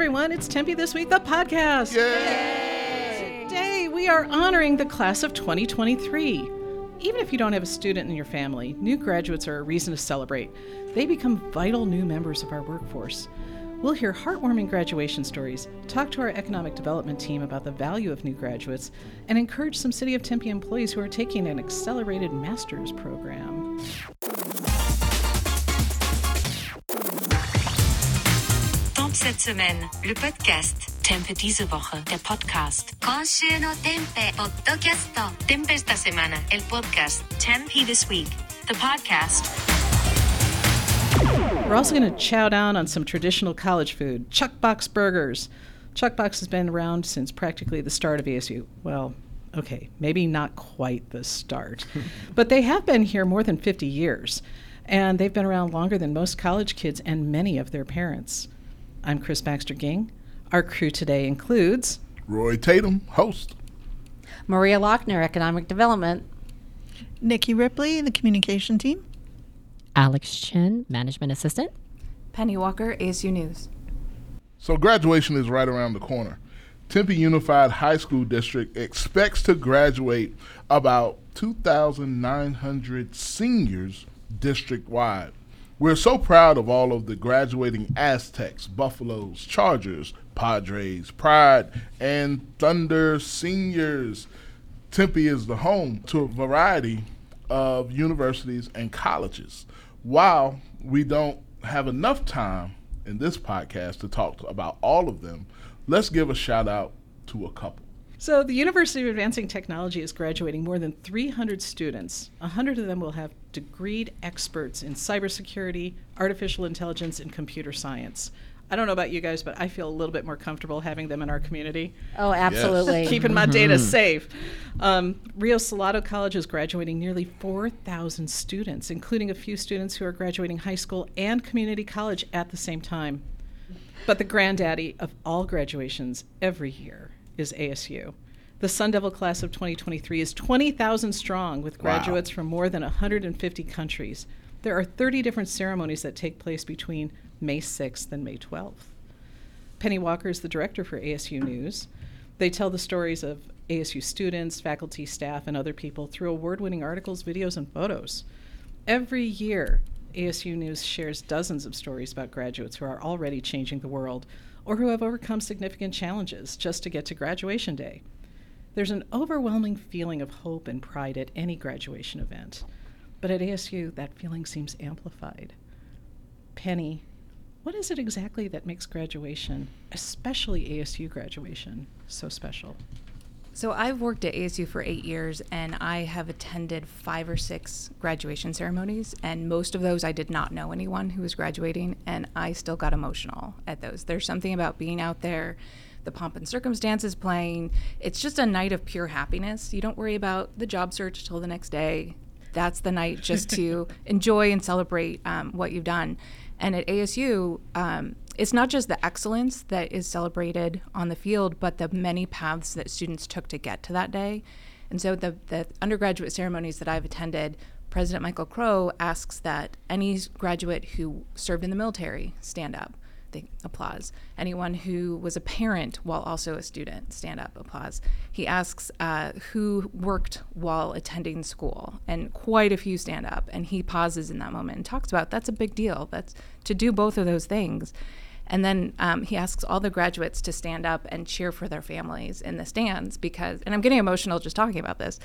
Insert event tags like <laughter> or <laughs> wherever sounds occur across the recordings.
everyone. It's Tempe This Week, the podcast. Yay! Today, we are honoring the class of 2023. Even if you don't have a student in your family, new graduates are a reason to celebrate. They become vital new members of our workforce. We'll hear heartwarming graduation stories, talk to our economic development team about the value of new graduates, and encourage some City of Tempe employees who are taking an accelerated master's program. cette semaine, le podcast. Tempe diese Woche, der Podcast. 今週のテンペポッドキャスト Tempe esta semana, el podcast. Tempe this week, the podcast. We're also going to chow down on some traditional college food, Chuck Box burgers. Chuck Box has been around since practically the start of ASU. Well, okay, maybe not quite the start, <laughs> but they have been here more than 50 years, and they've been around longer than most college kids and many of their parents. I'm Kris Baxter-Ging. Our crew today includes Roy Tatum, host. Maria Laughner, Economic Development. Nikki Ripley, the communication team. Alex Chin, Management Assistant. Penny Walker, ASU News. So graduation is right around the corner. Tempe Unified High School District expects to graduate about 2,900 seniors district wide. We're so proud of all of the graduating Aztecs, Buffaloes, Chargers, Padres, Pride, and Thunder seniors. Tempe is the home to a variety of universities and colleges. While we don't have enough time in this podcast to talk about all of them, let's give a shout out to a couple. So, the University of Advancing Technology is graduating more than 300 students. 100 of them will have degreed experts in cybersecurity, artificial intelligence, and computer science. I don't know about you guys, but I feel a little bit more comfortable having them in our community, Oh, absolutely. keeping my data safe. Um, Rio Salado College is graduating nearly 4,000 students, including a few students who are graduating high school and community college at the same time. But the granddaddy of all graduations every year is ASU. The Sun Devil class of 2023 is 20,000 strong with Wow. graduates from more than 150 countries. There are 30 different ceremonies that take place between May 6th and May 12th. Penny Walker is the director for ASU News. They tell the stories of ASU students, faculty, staff, and other people through award winning articles, videos, and photos. Every year, ASU News shares dozens of stories about graduates who are already changing the world or who have overcome significant challenges just to get to graduation day. There's an overwhelming feeling of hope and pride at any graduation event, but at ASU, that feeling seems amplified. Penny, what is it exactly that makes graduation, especially ASU graduation, so special? So I've worked at ASU for eight years and I have attended five or six graduation ceremonies. And most of those I did not know anyone who was graduating. And I still got emotional at those. There's something about being out there, the pomp and circumstances playing. It's just a night of pure happiness. You don't worry about the job search till the next day. That's the night just to <laughs> enjoy and celebrate um, what you've done. And at ASU, um, it's not just the excellence that is celebrated on the field, but the many paths that students took to get to that day. And so the, the undergraduate ceremonies that I've attended, President Michael Crow asks that any graduate who served in the military stand up. They applause. Anyone who was a parent while also a student, stand up, applause. He asks uh, who worked while attending school, and quite a few stand up. And he pauses in that moment and talks about that's a big deal. That's to do both of those things. And then um, he asks all the graduates to stand up and cheer for their families in the stands because, and I'm getting emotional just talking about this,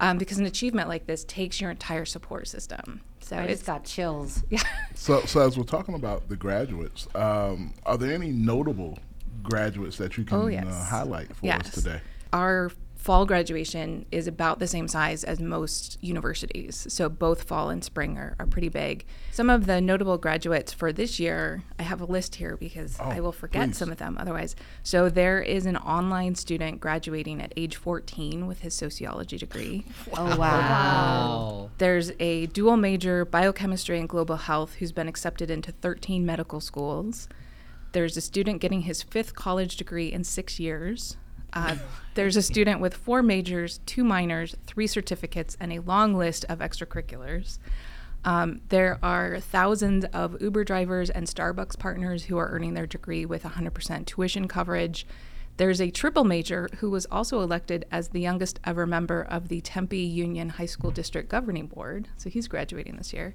um, because an achievement like this takes your entire support system. So I it's just got chills. <laughs> yeah. So, so as we're talking about the graduates, um, are there any notable graduates that you can Oh, yes. uh, highlight for Yes. us today? Our fall graduation is about the same size as most universities. So both fall and spring are, are pretty big. Some of the notable graduates for this year, I have a list here because Oh, I will forget please. some of them otherwise. So there is an online student graduating at age 14 with his sociology degree. <laughs> Oh, um, wow. There's a dual major biochemistry and global health who's been accepted into 13 medical schools. There's a student getting his fifth college degree in six years. Uh, there's a student with four majors, two minors, three certificates, and a long list of extracurriculars. Um, there are thousands of Uber drivers and Starbucks partners who are earning their degree with 100% tuition coverage. There's a triple major who was also elected as the youngest ever member of the Tempe Union High School District Governing Board. So he's graduating this year.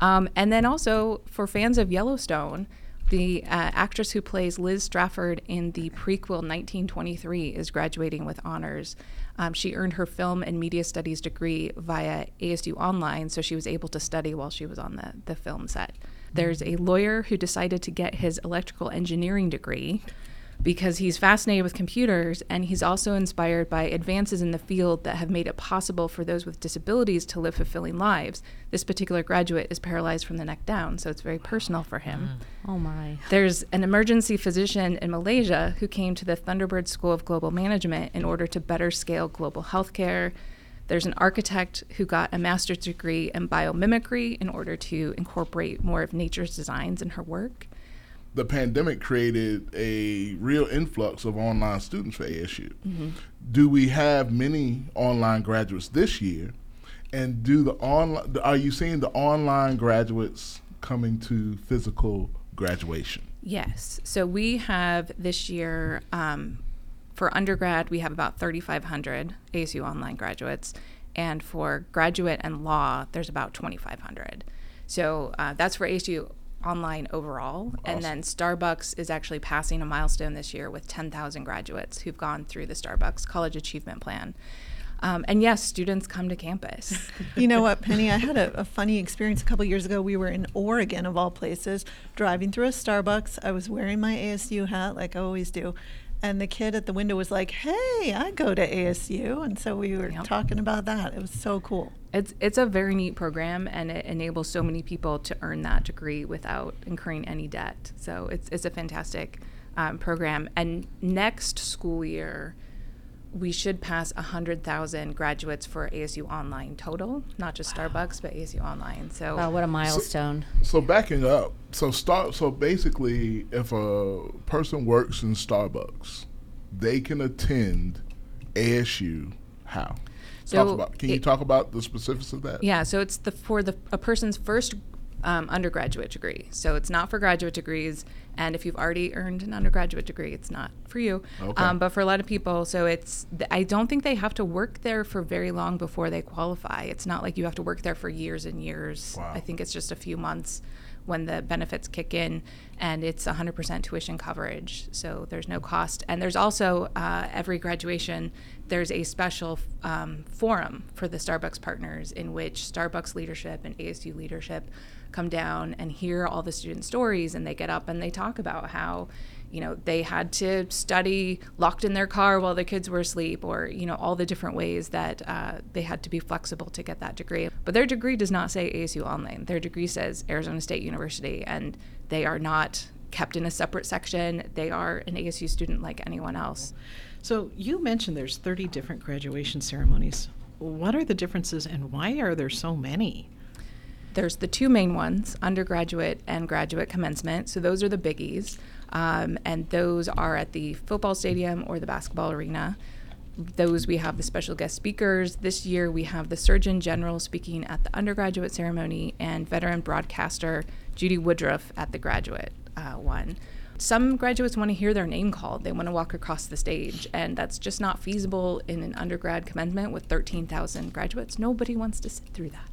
Um, and then also for fans of Yellowstone, the uh, actress who plays Liz Strafford in the prequel 1923 is graduating with honors. Um, she earned her film and media studies degree via ASU Online, so she was able to study while she was on the, the film set. There's a lawyer who decided to get his electrical engineering degree because he's fascinated with computers and he's also inspired by advances in the field that have made it possible for those with disabilities to live fulfilling lives. This particular graduate is paralyzed from the neck down, so it's very personal for him. Mm. Oh my. There's an emergency physician in Malaysia who came to the Thunderbird School of Global Management in order to better scale global healthcare. There's an architect who got a master's degree in biomimicry in order to incorporate more of nature's designs in her work. The pandemic created a real influx of online students for ASU. Do we have many online graduates this year? And do the online are you seeing the online graduates coming to physical graduation? Yes. So we have this year um, for undergrad, we have about 3,500 ASU online graduates. And for graduate and law, there's about 2,500. So uh, that's for ASU online overall. And then Starbucks is actually passing a milestone this year with 10,000 graduates who've gone through the Starbucks College Achievement Plan. Um, and yes, students come to campus. <laughs> You know what, Penny? I had a, a funny experience a couple years ago. We were in Oregon, of all places, driving through a Starbucks. I was wearing my ASU hat, like I always do. And the kid at the window was like, Hey, I go to ASU. And so we were Yep. talking about that. It was so cool. It's it's a very neat program, and it enables so many people to earn that degree without incurring any debt. So it's it's a fantastic um, program. And next school year, we should pass hundred thousand graduates for ASU Online total, not just Starbucks, but ASU Online. So Wow, what a milestone. So backing up, so start. So basically, if a person works in Starbucks, they can attend ASU. How? talk So about. Can you talk about the specifics of that? Yeah, so it's the for the a person's first um, undergraduate degree. So it's not for graduate degrees, and if you've already earned an undergraduate degree, it's not for you. Okay. Um, but for a lot of people, so it's th- I don't think they have to work there for very long before they qualify. It's not like you have to work there for years and years. Wow. I think it's just a few months when the benefits kick in, and it's 100% tuition coverage. So there's no cost, and there's also uh, every graduation there's a special um, forum for the Starbucks partners in which Starbucks leadership and ASU leadership come down and hear all the student stories, and they get up and they talk about how you know they had to study locked in their car while the kids were asleep or you know all the different ways that uh, they had to be flexible to get that degree. But their degree does not say asu online. Their degree says arizona state university and they are not kept in a separate section. They are an asu student like anyone else. So you mentioned there's 30 different graduation ceremonies. What are the differences and why are there so many? there's the two main ones undergraduate and graduate commencement. So those are the biggies um, and those are at the football stadium or the basketball arena. Those we have the special guest speakers. This year we have the surgeon general speaking at the undergraduate ceremony and veteran broadcaster judy woodruff at the graduate uh, one. Some graduates want to hear their name called. They want to walk across the stage and that's just not feasible in an undergrad commencement with 13000 graduates. Nobody wants to sit through that.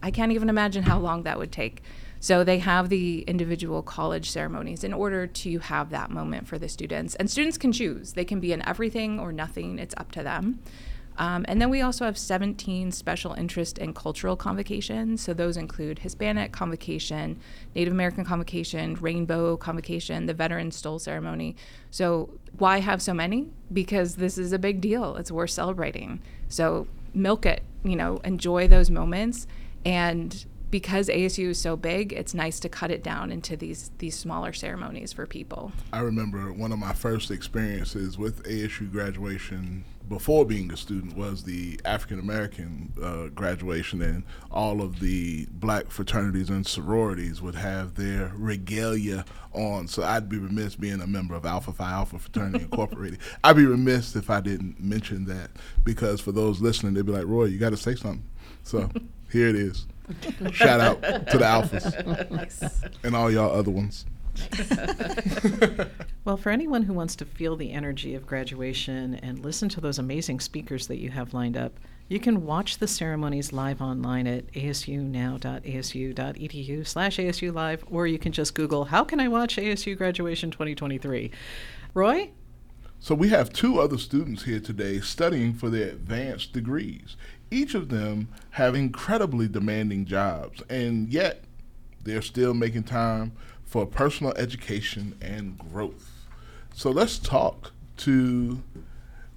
I can't even imagine how long that would take. So they have the individual college ceremonies in order to have that moment for the students. And students can choose. They can be in everything or nothing. It's up to them. Um, and then we also have 17 special interest and cultural convocations. So those include Hispanic convocation, Native American convocation, Rainbow convocation, the Veteran Stole ceremony. So why have so many? Because this is a big deal. It's worth celebrating. So milk it, you know, enjoy those moments. And because ASU is so big, it's nice to cut it down into these these smaller ceremonies for people. I remember one of my first experiences with ASU graduation before being a student was the African American uh, graduation, and all of the black fraternities and sororities would have their regalia on. So I'd be remiss being a member of Alpha Phi Alpha Fraternity <laughs> Incorporated. I'd be remiss if I didn't mention that because for those listening, they'd be like, Roy, you got to say something. So <laughs> here it is. <laughs> Shout out to the Alphas and all y'all other ones. <laughs> Well, for anyone who wants to feel the energy of graduation and listen to those amazing speakers that you have lined up, you can watch the ceremonies live online at asunow.asu.edu slash ASU Live, or you can just Google, How can I watch ASU Graduation 2023? Roy? So we have two other students here today studying for their advanced degrees. Each of them have incredibly demanding jobs, and yet they're still making time for personal education and growth. So let's talk to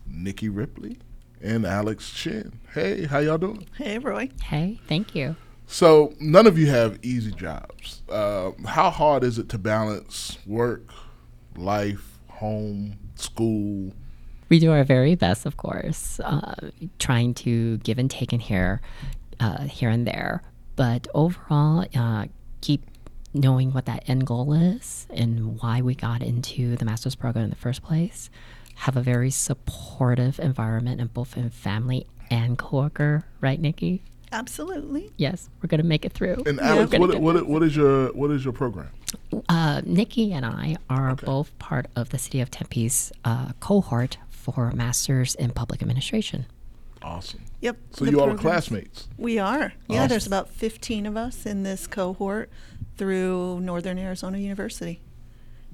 Nikki Ripley and Alex Chin. Hey, how y'all doing? Hey, Roy. Hey, thank you. So none of you have easy jobs. Uh, how hard is it to balance work, life, home, school? We do our very best, of course, uh, trying to give and take in here, uh, here and there. But overall, uh, keep knowing what that end goal is and why we got into the master's program in the first place. Have a very supportive environment, in both in family and coworker, right, Nikki? Absolutely. Yes, we're gonna make it through. And Alex, Gonna what, what, what is your what is your program? Uh, Nikki and I are Okay. both part of the City of Tempe's uh, cohort for a Masters in Public Administration. Awesome. Yep. So the you all are program's- classmates. We are. Yeah, Awesome. there's about 15 of us in this cohort through Northern Arizona University.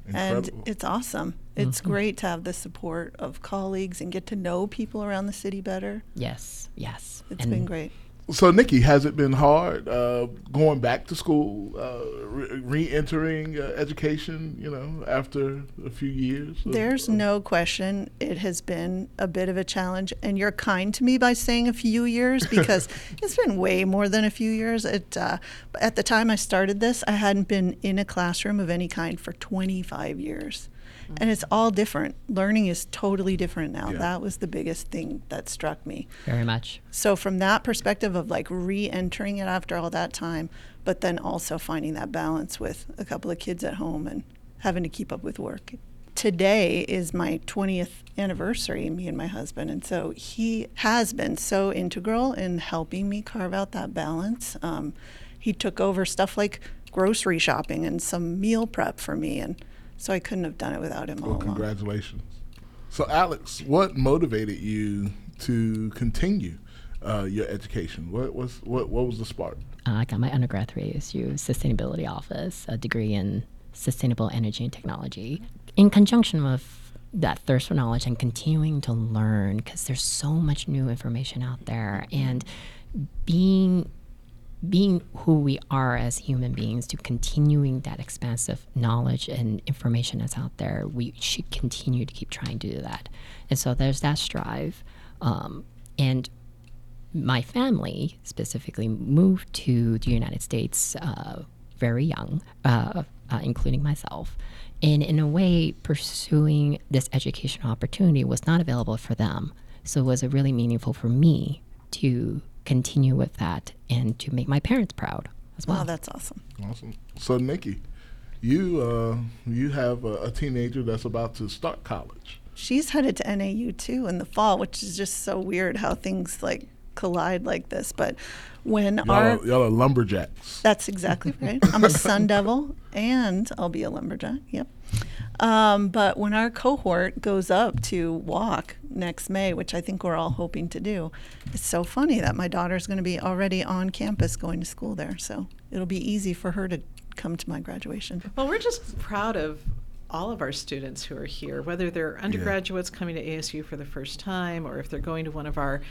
Incredible. And it's awesome. It's mm-hmm. great to have the support of colleagues and get to know people around the city better. Yes, yes. It's And been great. So, Nikki, has it been hard uh, going back to school, uh, re- re-entering uh, education? You know, after a few years. of- There's no question it has been a bit of a challenge, and you're kind to me by saying a few years <laughs> because it's been way more than a few years. It, uh, at the time I started this, I hadn't been in a classroom of any kind for 25 years. And it's all different. Learning is totally different now. Yeah. That was the biggest thing that struck me. very much. So from that perspective of like re-entering it after all that time, but then also finding that balance with a couple of kids at home and having to keep up with work. Today is my 20th anniversary, me and my husband, and so he has been so integral in helping me carve out that balance. Um, he took over stuff like grocery shopping and some meal prep for me, and so I couldn't have done it without him all Well, along. congratulations. So, Alex, what motivated you to continue uh, your education? What was what, what was the spark? Uh, I got my undergrad through ASU Sustainability Office, a degree in Sustainable Energy and Technology, in conjunction with that thirst for knowledge and continuing to learn because there's so much new information out there and being being who we are as human beings to continuing that expansive knowledge and information that's out there we should continue to keep trying to do that and so there's that strive um, and my family specifically moved to the United States uh, very young, uh, uh, including myself. And in a way, pursuing this educational opportunity was not available for them. So it was really meaningful for me to continue with that and to make my parents proud as well. Wow, that's awesome. Awesome. So, Nikki, you uh, you have a, a teenager that's about to start college. She's headed to NAU too in the fall, which is just so weird how things like collide like this. But when Y'all, our are, y'all are lumberjacks. that's exactly <laughs> right. I'm a Sun Devil, and I'll be a lumberjack. Yep. Um, but when our cohort goes up to walk next May, which I think we're all hoping to do, it's so funny that my daughter's going to be already on campus going to school there. So it'll be easy for her to come to my graduation. Well, we're just proud of all of our students who are here, whether they're undergraduates coming to ASU for the first time or if they're going to one of our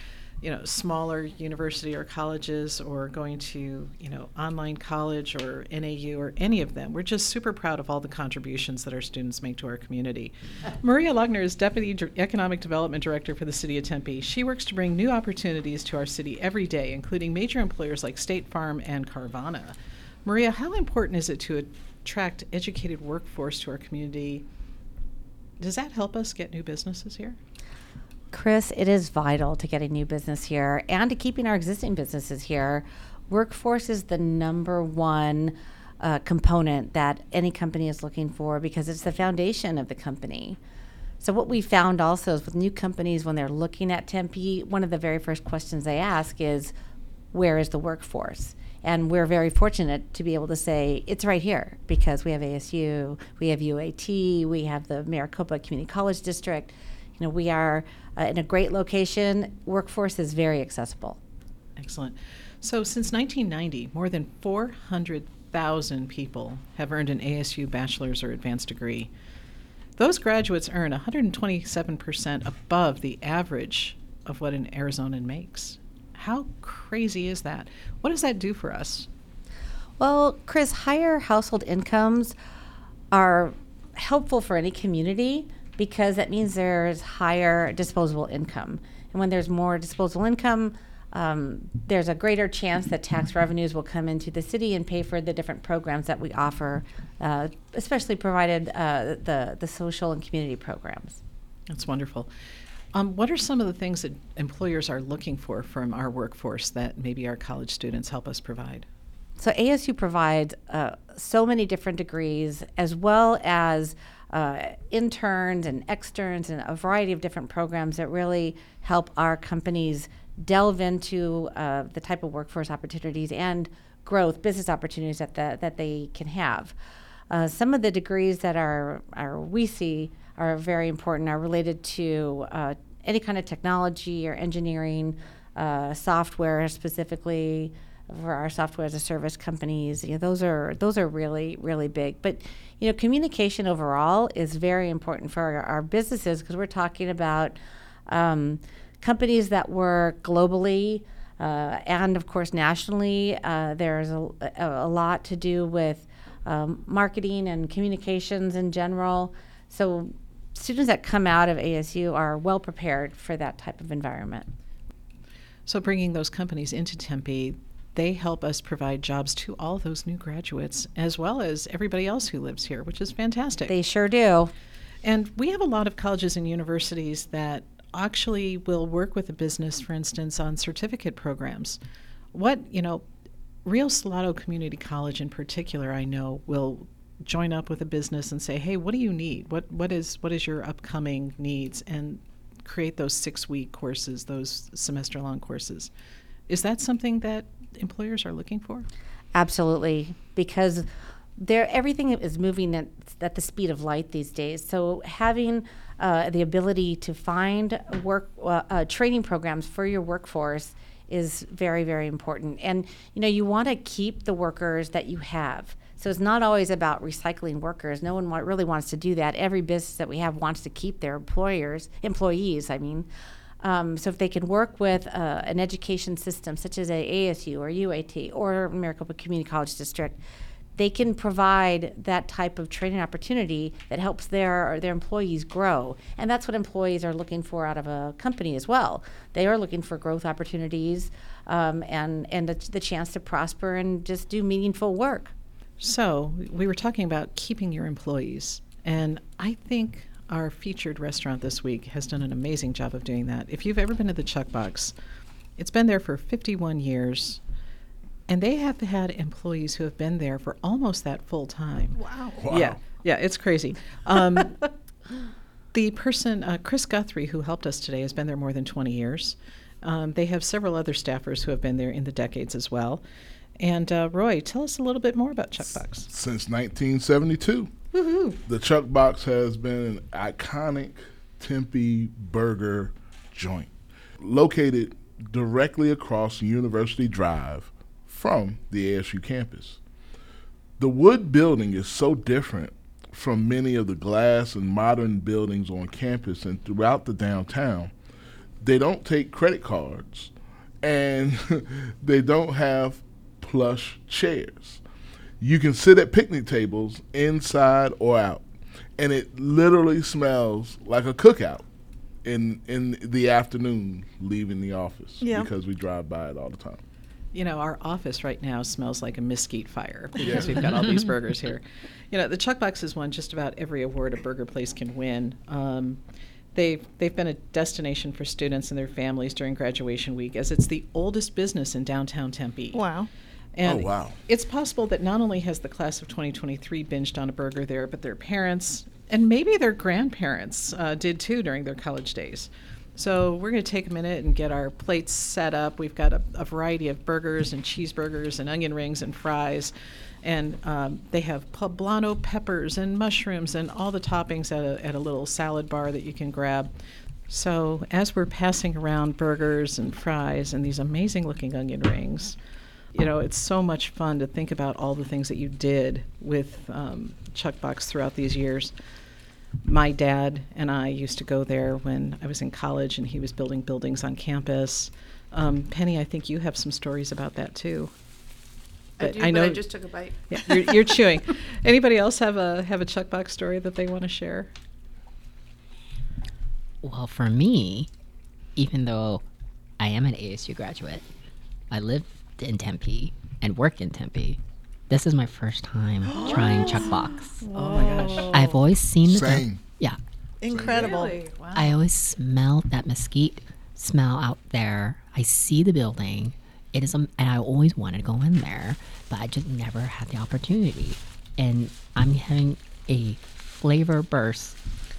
you know smaller university or colleges or going to you know online college or NAU or any of them we're just super proud of all the contributions that our students make to our community. <laughs> Maria Laughner is deputy Dir- economic development director for the city of Tempe. She works to bring new opportunities to our city every day including major employers like State Farm and Carvana. Maria how important is it to attract educated workforce to our community? Does that help us get new businesses here Chris, it is vital to getting new business here and to keeping our existing businesses here. Workforce is the number one uh, component that any company is looking for because it's the foundation of the company. So what we found also is with new companies when they're looking at Tempe, one of the very first questions they ask is, "Where is the workforce?" And we're very fortunate to be able to say it's right here because we have ASU, we have UAT, we have the Maricopa Community College District. You know, we are uh, in a great location. Workforce is very accessible. Excellent. So, since 1990, more than 400,000 people have earned an ASU bachelor's or advanced degree. Those graduates earn 127% above the average of what an Arizonan makes. How crazy is that? What does that do for us? Well, Chris, higher household incomes are helpful for any community because that means there's higher disposable income. And when there's more disposable income, um, there's a greater chance that tax revenues will come into the city and pay for the different programs that we offer, uh, especially provided uh, the, the social and community programs. That's wonderful. Um, what are some of the things that employers are looking for from our workforce that maybe our college students help us provide? So ASU provides uh, so many different degrees, as well as uh, interns and externs and a variety of different programs that really help our companies delve into uh, the type of workforce opportunities and growth, business opportunities that the, that they can have. Uh, some of the degrees that are, are we see are very important are related to uh, any kind of technology or engineering, uh, software specifically for our software as a service companies. You know, those are those are really really big. But you know, communication overall is very important for our, our businesses because we're talking about um, companies that work globally. Uh, and of course, nationally, uh, there's a, a, lot to do with um, marketing and communications in general. So, students that come out of ASU are well prepared for that type of environment. So, bringing those companies into Tempe, they help us provide jobs to all those new graduates as well as everybody else who lives here, which is fantastic. They sure do. And we have a lot of colleges and universities that actually will work with a business, for instance, on certificate programs. What, you know, Rio Salado Community College in particular, I know, will join up with a business and say, "Hey, what do you need? What what is what is your upcoming needs?" and create those 6-week courses, those semester-long courses. Is that something that employers are looking for? Absolutely, because there everything is moving at, at the speed of light these days. So having uh, the ability to find work uh, uh, training programs for your workforce is very very important. And you know you want to keep the workers that you have. So it's not always about recycling workers. No one really wants to do that. Every business that we have wants to keep their employers employees. I mean. Um, so if they can work with uh, an education system such as a ASU or UAT or Maricopa Community College District, they can provide that type of training opportunity that helps their their employees grow. And that's what employees are looking for out of a company as well. They are looking for growth opportunities um, and and the, the chance to prosper and just do meaningful work. So we were talking about keeping your employees, and I think our featured restaurant this week has done an amazing job of doing that. If you've ever been to the Chuck Box, it's been there for 51 years, and they have had employees who have been there for almost that full time. Wow. Wow. Yeah, yeah, it's crazy. Um, <laughs> the person, uh, Chris Guthrie, who helped us today, has been there more than 20 years. Um, they have several other staffers who have been there in the decades as well. And uh, Roy, tell us a little bit more about Chuck Box. Since 1972. The Chuck Box has been an iconic Tempe burger joint located directly across University Drive from the ASU campus. The wood building is so different from many of the glass and modern buildings on campus and throughout the downtown. They don't take credit cards and <laughs> they don't have plush chairs you can sit at picnic tables inside or out and it literally smells like a cookout in in the afternoon leaving the office Yeah. because we drive by it all the time You know, our office right now smells like a mesquite fire because we've got all these <laughs> burgers here. You know, the Chuck Box has won just about every award a burger place can win. Um, They've, they've been a destination for students and their families during graduation week as it's the oldest business in downtown Tempe. Wow. And Oh, wow. It's possible that not only has the class of 2023 binged on a burger there, but their parents and maybe their grandparents uh, did too during their college days. So we're going to take a minute and get our plates set up. We've got a, a variety of burgers and cheeseburgers and onion rings and fries. And um, they have poblano peppers and mushrooms and all the toppings at a, at a little salad bar that you can grab. So as we're passing around burgers and fries and these amazing looking onion rings, you know, it's so much fun to think about all the things that you did with um, Chuck Box throughout these years. My dad and I used to go there when I was in college and he was building buildings on campus. Um, Penny, I think you have some stories about that too. I do, I know but I just took a bite. yeah, you're, you're <laughs> chewing. Anybody else have a have a Chuck Box story that they want to share? Well, for me, even though I am an ASU graduate, I live in Tempe and work in Tempe. This is my first time <gasps> trying Chuck Box. Oh my gosh! I've always seen the Same. yeah. Incredible. Wow. I always smell that mesquite smell out there. I see the building. It is, um, and I always wanted to go in there, but I just never had the opportunity. And I'm having a flavor burst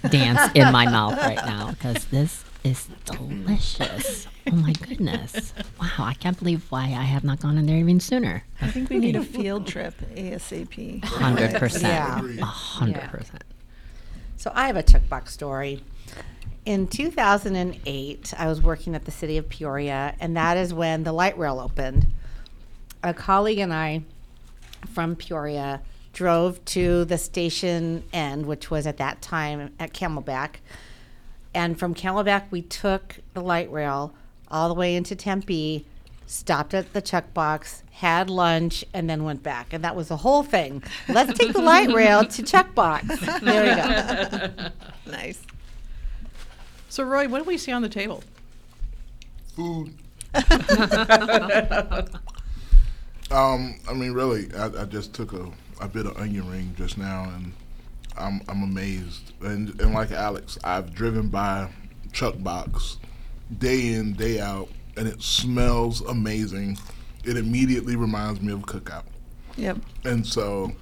dance in my mouth right now because this is delicious. Oh my goodness! Wow, I can't believe why I have not gone in there even sooner. I think we need a field trip ASAP. Hundred percent, Yeah. a hundred Yeah. percent. So I have a Chuck story. In 2008, I was working at the city of Peoria, and that is when the light rail opened. A colleague and I from Peoria drove to the station end, which was at that time at Camelback. And from Camelback, we took the light rail all the way into Tempe, stopped at the Chuck Box, had lunch, and then went back. And that was the whole thing. Let's take the light rail to Chuck Box. There we go. <laughs> Nice. So Roy, what do we see on the table? Food. <laughs> um, I mean, really, I, I just took a, a bit of onion ring just now, and I'm I'm amazed. And and like Alex, I've driven by Chuck Box day in day out, and it smells amazing. It immediately reminds me of a cookout, Yep. and so,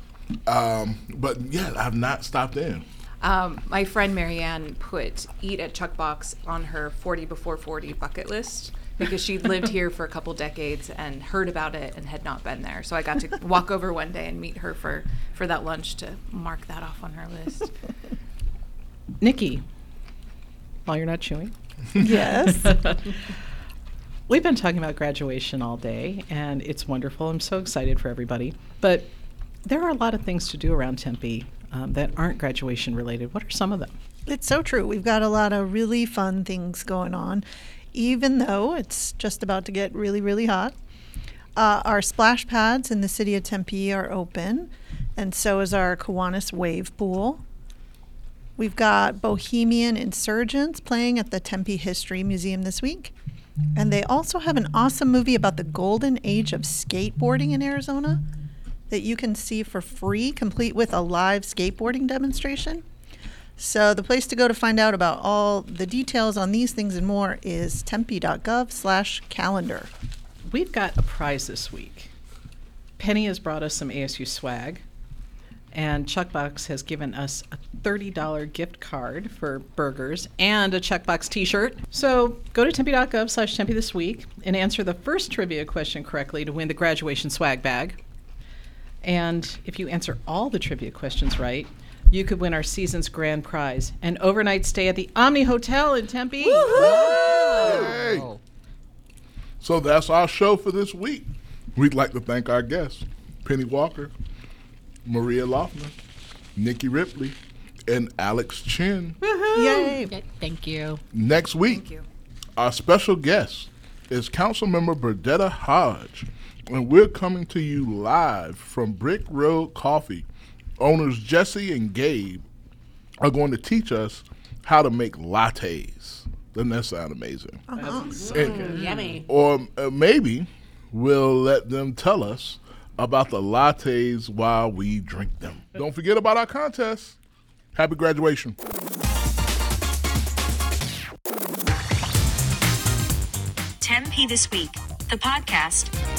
um, but yeah, I've not stopped in. Um, my friend Marianne put eat at Chuck Box on her 40 before 40 bucket list because she'd lived here for a couple decades and heard about it and had not been there. So I got to walk over one day and meet her for, for that lunch to mark that off on her list. Nikki, while you're not chewing, Yes. <laughs> we've been talking about graduation all day, and it's wonderful. I'm so excited for everybody. But there are a lot of things to do around Tempe um, that aren't graduation related. What are some of them? It's so true. We've got a lot of really fun things going on, even though it's just about to get really, really hot. Uh, our splash pads in the city of Tempe are open, and so is our Kiwanis Wave Pool. We've got Bohemian Insurgents playing at the Tempe History Museum this week. And they also have an awesome movie about the golden age of skateboarding in Arizona that you can see for free, complete with a live skateboarding demonstration. So the place to go to find out about all the details on these things and more is tempe.gov slash calendar. We've got a prize this week. Penny has brought us some ASU swag, and Chuckbox has given us a $30 gift card for burgers and a Chuckbox t-shirt. So go to tempe.gov slash tempe this week and answer the first trivia question correctly to win the graduation swag bag. And if you answer all the trivia questions right, you could win our season's grand prize, an overnight stay at the Omni Hotel in Tempe. Hey. So that's our show for this week. We'd like to thank our guests, Penny Walker, Maria Laughner, Nikki Ripley, and Alex Chin. Woo Yay! Okay, thank you. Next week, Thank you. our special guest is Councilmember Berdetta Hodge, and we're coming to you live from Brick Road Coffee owners Jesse and Gabe are going to teach us how to make lattes. Doesn't that sound amazing? Uh-huh. And, yummy. Or uh, maybe we'll let them tell us about the lattes while we drink them. Don't forget about our contest. Happy graduation. Tempe This Week, the podcast